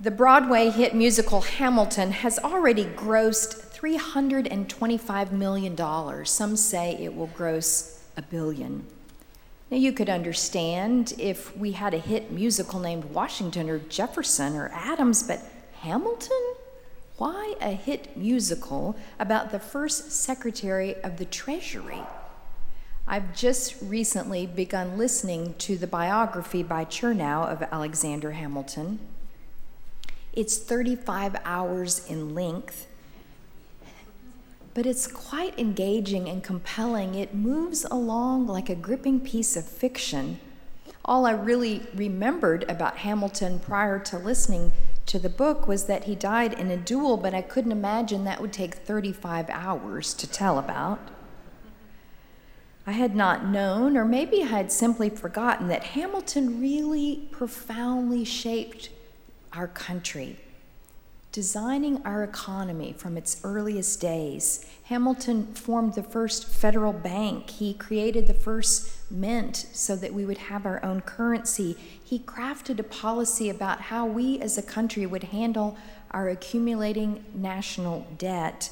The Broadway hit musical Hamilton has already grossed $325 million. Some say it will gross a billion. Now, you could understand if we had a hit musical named Washington or Jefferson or Adams, but Hamilton? Why a hit musical about the first Secretary of the Treasury? I've just recently begun listening to the biography by Chernow of Alexander Hamilton. It's 35 hours in length, but it's quite engaging and compelling. It moves along like a gripping piece of fiction. All I really remembered about Hamilton prior to listening to the book was that he died in a duel, but I couldn't imagine that would take 35 hours to tell about. I had not known, or maybe I had simply forgotten, that Hamilton really profoundly shaped our country, designing our economy from its earliest days. Hamilton formed the first federal bank. He created the first mint so that we would have our own currency. He crafted a policy about how we as a country would handle our accumulating national debt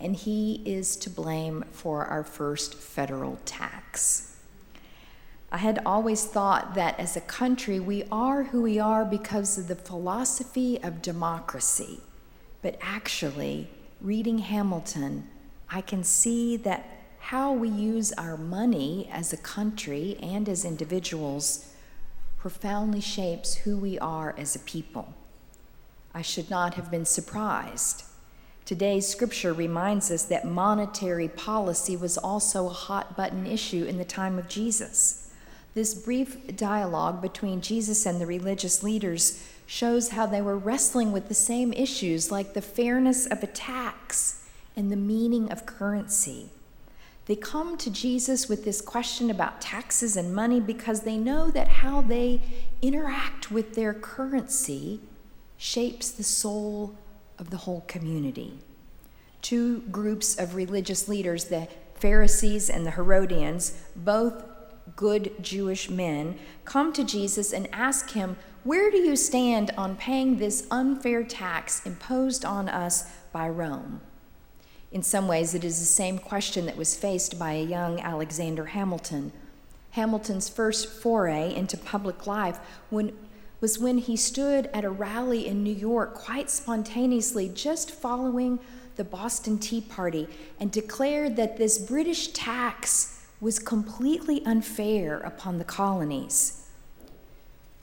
and he is to blame for our first federal tax. I had always thought that as a country, we are who we are because of the philosophy of democracy. But actually, reading Hamilton, I can see that how we use our money as a country and as individuals profoundly shapes who we are as a people. I should not have been surprised Today's scripture reminds us that monetary policy was also a hot button issue in the time of Jesus. This brief dialogue between Jesus and the religious leaders shows how they were wrestling with the same issues like the fairness of a tax and the meaning of currency. They come to Jesus with this question about taxes and money because they know that how they interact with their currency shapes the soul of the whole community. Two groups of religious leaders, the Pharisees and the Herodians, both good Jewish men, come to Jesus and ask him, Where do you stand on paying this unfair tax imposed on us by Rome? In some ways, it is the same question that was faced by a young Alexander Hamilton. Hamilton's first foray into public life when, was when he stood at a rally in New York quite spontaneously, just following the Boston Tea Party, and declared that this British tax was completely unfair upon the colonies.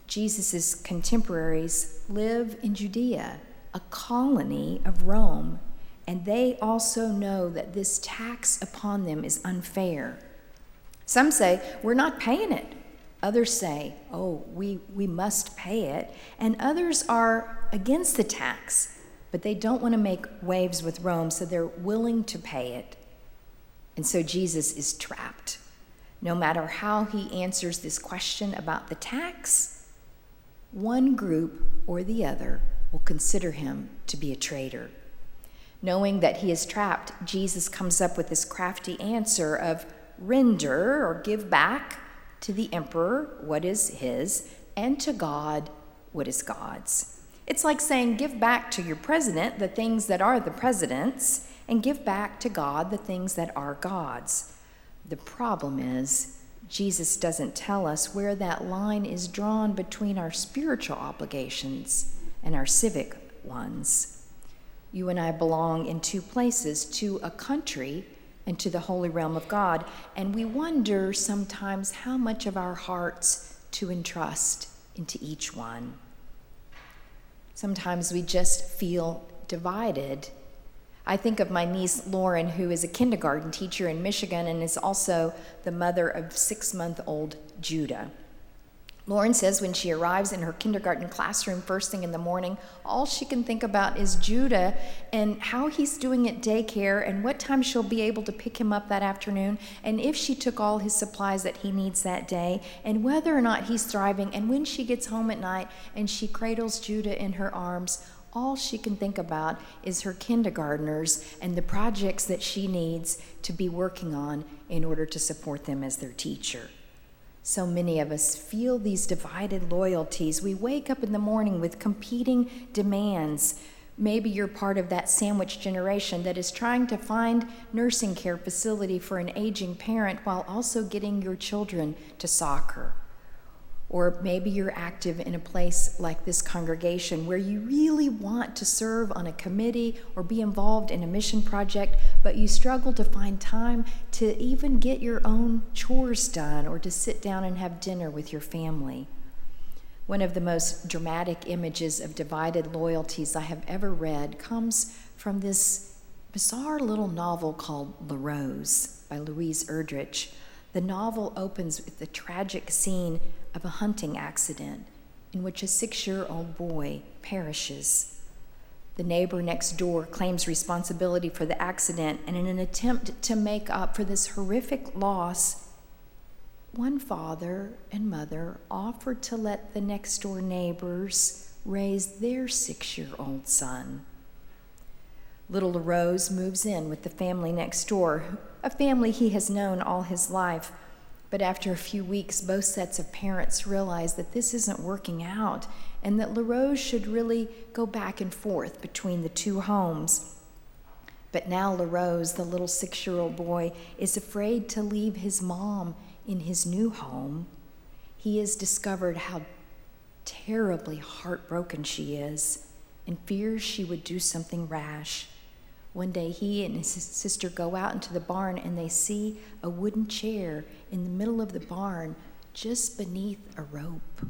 Jesus' contemporaries live in Judea, a colony of Rome, and they also know that this tax upon them is unfair. Some say, We're not paying it. Others say, oh, we, we must pay it. And others are against the tax, but they don't want to make waves with Rome, so they're willing to pay it. And so Jesus is trapped. No matter how he answers this question about the tax, one group or the other will consider him to be a traitor. Knowing that he is trapped, Jesus comes up with this crafty answer of render or give back to the emperor what is his, and to God what is God's. It's like saying, give back to your president the things that are the president's, and give back to God the things that are God's. The problem is, Jesus doesn't tell us where that line is drawn between our spiritual obligations and our civic ones. You and I belong in two places to a country and to the holy realm of God. And we wonder sometimes how much of our hearts to entrust into each one. Sometimes we just feel divided. I think of my niece Lauren, who is a kindergarten teacher in Michigan and is also the mother of six month old Judah. Lauren says when she arrives in her kindergarten classroom first thing in the morning, all she can think about is Judah and how he's doing at daycare and what time she'll be able to pick him up that afternoon and if she took all his supplies that he needs that day and whether or not he's thriving. And when she gets home at night and she cradles Judah in her arms, all she can think about is her kindergartners and the projects that she needs to be working on in order to support them as their teacher. So many of us feel these divided loyalties. We wake up in the morning with competing demands. Maybe you're part of that sandwich generation that is trying to find nursing care facility for an aging parent while also getting your children to soccer. Or maybe you're active in a place like this congregation where you really want to serve on a committee or be involved in a mission project, but you struggle to find time to even get your own chores done or to sit down and have dinner with your family. One of the most dramatic images of divided loyalties I have ever read comes from this bizarre little novel called LaRose by Louise Erdrich. The novel opens with the tragic scene of a hunting accident in which a six year old boy perishes. The neighbor next door claims responsibility for the accident, and in an attempt to make up for this horrific loss, one father and mother offered to let the next door neighbors raise their six year old son. Little Rose moves in with the family next door, a family he has known all his life. But after a few weeks, both sets of parents realize that this isn't working out and that LaRose should really go back and forth between the two homes. But now LaRose, the little six year old boy, is afraid to leave his mom in his new home. He has discovered how terribly heartbroken she is and fears she would do something rash. One day, he and his sister go out into the barn and they see a wooden chair in the middle of the barn just beneath a rope.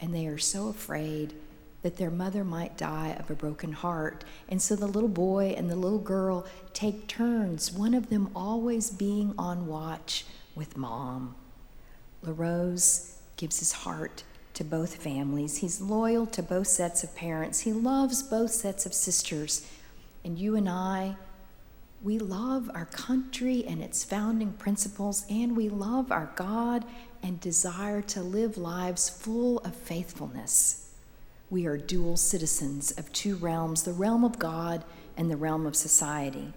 And they are so afraid that their mother might die of a broken heart. And so the little boy and the little girl take turns, one of them always being on watch with mom. LaRose gives his heart to both families. He's loyal to both sets of parents. He loves both sets of sisters. And you and I, we love our country and its founding principles, and we love our God and desire to live lives full of faithfulness. We are dual citizens of two realms the realm of God and the realm of society.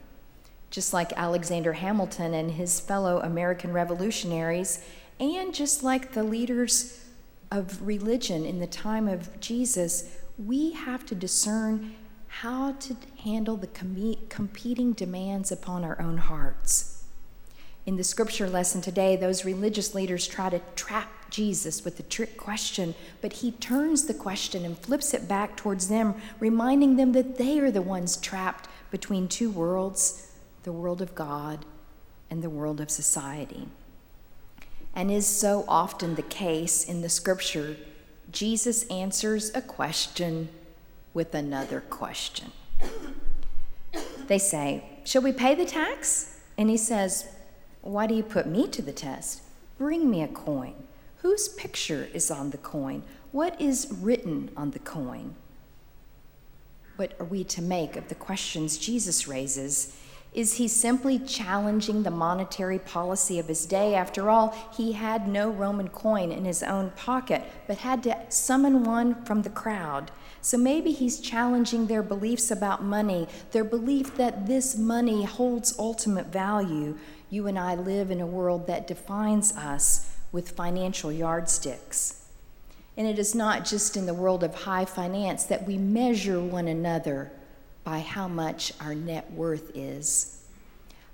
Just like Alexander Hamilton and his fellow American revolutionaries, and just like the leaders of religion in the time of Jesus, we have to discern how to handle the com- competing demands upon our own hearts. In the scripture lesson today, those religious leaders try to trap Jesus with a trick question, but he turns the question and flips it back towards them, reminding them that they are the ones trapped between two worlds the world of God and the world of society. And is so often the case in the scripture, Jesus answers a question with another question. They say, Shall we pay the tax? And he says, Why do you put me to the test? Bring me a coin. Whose picture is on the coin? What is written on the coin? What are we to make of the questions Jesus raises? Is he simply challenging the monetary policy of his day? After all, he had no Roman coin in his own pocket, but had to summon one from the crowd. So maybe he's challenging their beliefs about money, their belief that this money holds ultimate value. You and I live in a world that defines us with financial yardsticks. And it is not just in the world of high finance that we measure one another by how much our net worth is.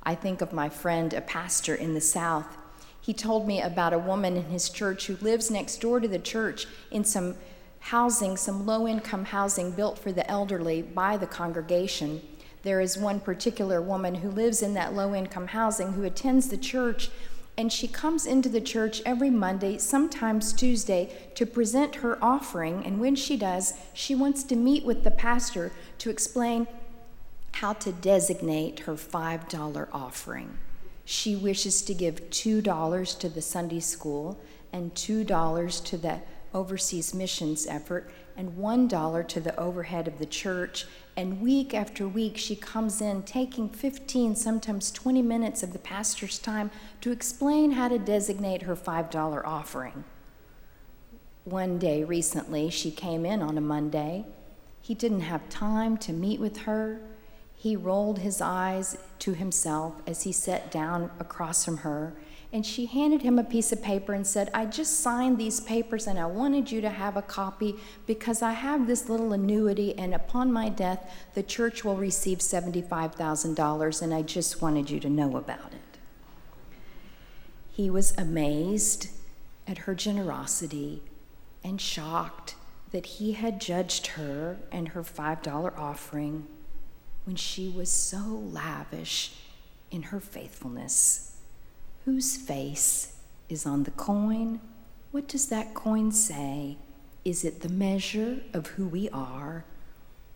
I think of my friend, a pastor in the South. He told me about a woman in his church who lives next door to the church in some housing, some low income housing built for the elderly by the congregation. There is one particular woman who lives in that low income housing who attends the church, and she comes into the church every Monday, sometimes Tuesday, to present her offering. And when she does, she wants to meet with the pastor to explain how to designate her $5 offering. She wishes to give $2 to the Sunday school and $2 to the overseas missions effort and $1 to the overhead of the church. And week after week, she comes in taking 15, sometimes 20 minutes of the pastor's time to explain how to designate her $5 offering. One day recently, she came in on a Monday he didn't have time to meet with her. He rolled his eyes to himself as he sat down across from her, and she handed him a piece of paper and said, I just signed these papers and I wanted you to have a copy because I have this little annuity, and upon my death, the church will receive $75,000, and I just wanted you to know about it. He was amazed at her generosity and shocked that he had judged her and her $5 offering when she was so lavish in her faithfulness. Whose face is on the coin? What does that coin say? Is it the measure of who we are,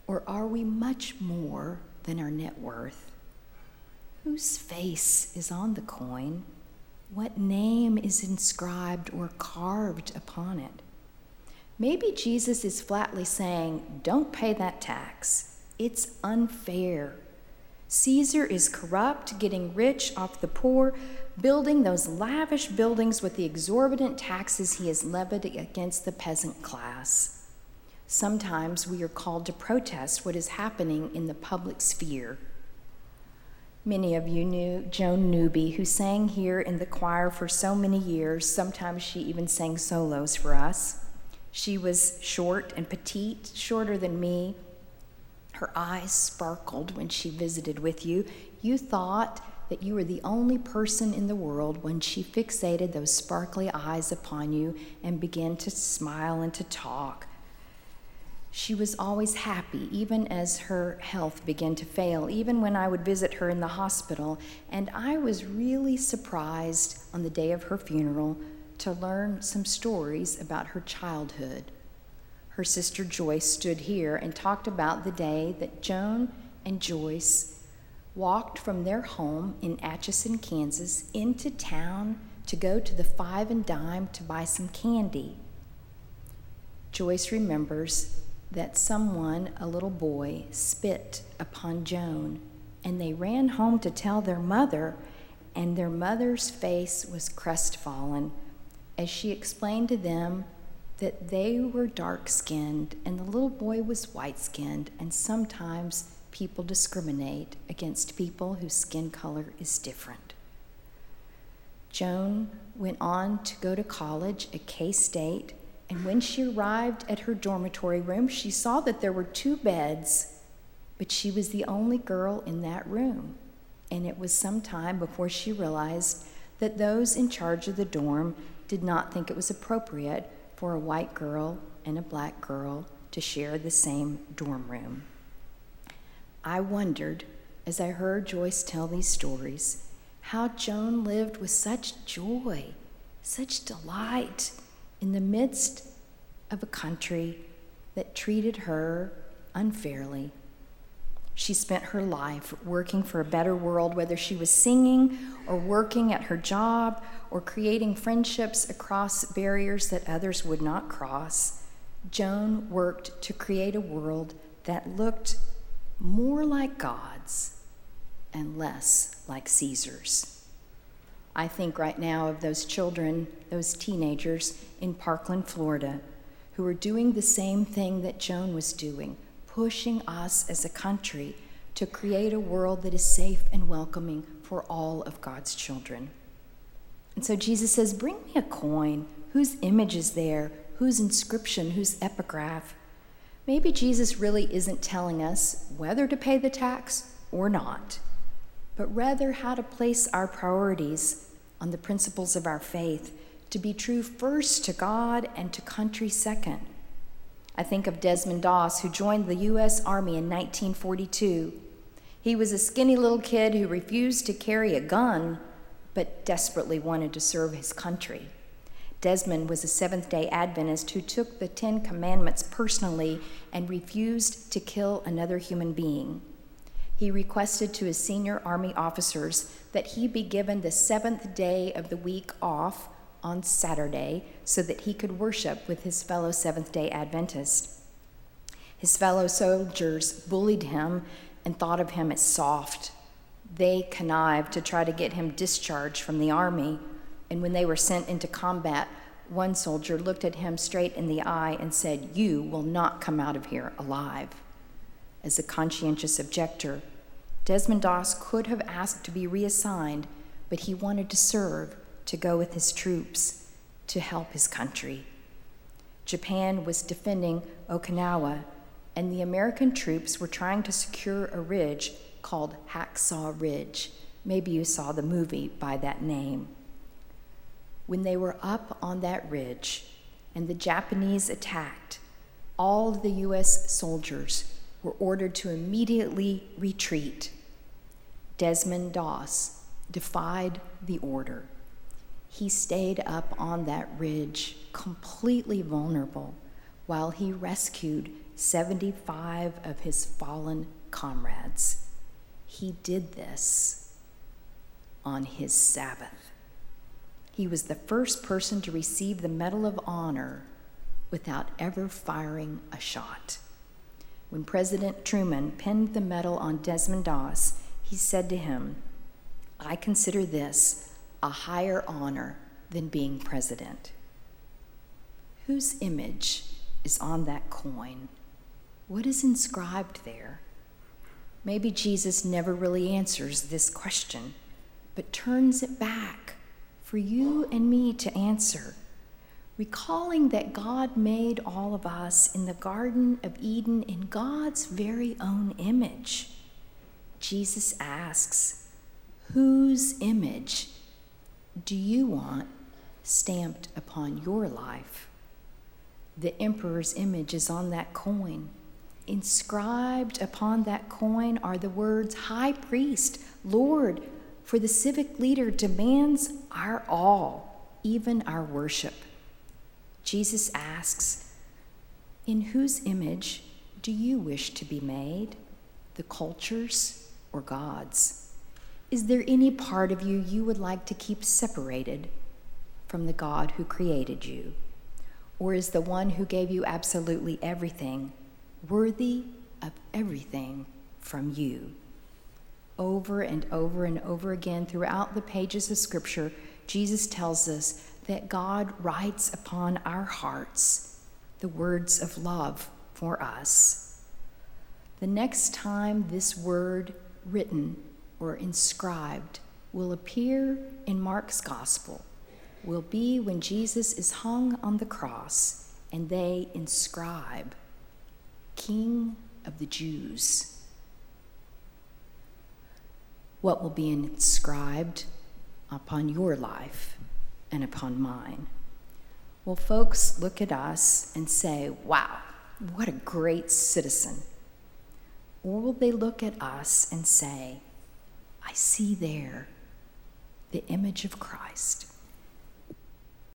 or are we much more than our net worth? Whose face is on the coin? What name is inscribed or carved upon it? Maybe Jesus is flatly saying, Don't pay that tax. It's unfair. Caesar is corrupt, getting rich off the poor, building those lavish buildings with the exorbitant taxes he has levied against the peasant class. Sometimes we are called to protest what is happening in the public sphere. Many of you knew Joan Newby, who sang here in the choir for so many years. Sometimes she even sang solos for us. She was short and petite, shorter than me. Her eyes sparkled when she visited with you. You thought that you were the only person in the world when she fixated those sparkly eyes upon you and began to smile and to talk. She was always happy, even as her health began to fail, even when I would visit her in the hospital. And I was really surprised on the day of her funeral to learn some stories about her childhood. Her sister Joyce stood here and talked about the day that Joan and Joyce walked from their home in Atchison, Kansas, into town to go to the Five and Dime to buy some candy. Joyce remembers that someone, a little boy, spit upon Joan, and they ran home to tell their mother, and their mother's face was crestfallen as she explained to them that they were dark skinned and the little boy was white skinned, and sometimes people discriminate against people whose skin color is different. Joan went on to go to college at K State, and when she arrived at her dormitory room, she saw that there were two beds, but she was the only girl in that room. And it was some time before she realized that those in charge of the dorm did not think it was appropriate for a white girl and a black girl to share the same dorm room. I wondered, as I heard Joyce tell these stories, how Joan lived with such joy, such delight in the midst of a country that treated her unfairly. She spent her life working for a better world, whether she was singing or working at her job or creating friendships across barriers that others would not cross. Joan worked to create a world that looked more like God's and less like Caesar's. I think right now of those children, those teenagers in Parkland, Florida, who are doing the same thing that Joan was doing, pushing us as a country to create a world that is safe and welcoming for all of God's children. And so Jesus says, Bring me a coin. Whose image is there? Whose inscription? Whose epigraph? maybe Jesus really isn't telling us whether to pay the tax or not, but rather how to place our priorities on the principles of our faith to be true first to God and to country second. I think of Desmond Doss, who joined the U.S. Army in 1942. He was a skinny little kid who refused to carry a gun, but desperately wanted to serve his country. Desmond was a Seventh day Adventist who took the Ten Commandments personally and refused to kill another human being. He requested to his senior Army officers that he be given the seventh day of the week off on Saturday so that he could worship with his fellow Seventh day Adventists. His fellow soldiers bullied him and thought of him as soft. They connived to try to get him discharged from the Army and when they were sent into combat, one soldier looked at him straight in the eye and said, You will not come out of here alive. As a conscientious objector, Desmond Doss could have asked to be reassigned, but he wanted to serve to go with his troops to help his country. Japan was defending Okinawa, and the American troops were trying to secure a ridge called Hacksaw Ridge. Maybe you saw the movie by that name. When they were up on that ridge and the Japanese attacked, all the U.S. soldiers were ordered to immediately retreat. Desmond Doss defied the order. He stayed up on that ridge, completely vulnerable, while he rescued 75 of his fallen comrades. He did this on his Sabbath. He was the first person to receive the Medal of Honor without ever firing a shot. When President Truman pinned the medal on Desmond Doss, he said to him, I consider this a higher honor than being president. Whose image is on that coin? What is inscribed there? Maybe Jesus never really answers this question, but turns it back for you and me to answer recalling that God made all of us in the Garden of Eden in God's very own image. Jesus asks, Whose image do you want stamped upon your life? The emperor's image is on that coin. Inscribed upon that coin are the words High Priest, Lord, for the civic leader demands our all, even our worship. Jesus asks, In whose image do you wish to be made? The culture's or God's? Is there any part of you you would like to keep separated from the God who created you? Or is the one who gave you absolutely everything worthy of everything from you? Over and over and over again throughout the pages of Scripture, Jesus tells us that God writes upon our hearts the words of love for us. The next time this word written or inscribed will appear in Mark's gospel will be when Jesus is hung on the cross and they inscribe King of the Jews. What will be inscribed upon your life? and upon mine. Will folks look at us and say, wow, what a great citizen? Or will they look at us and say, I see there the image of Christ?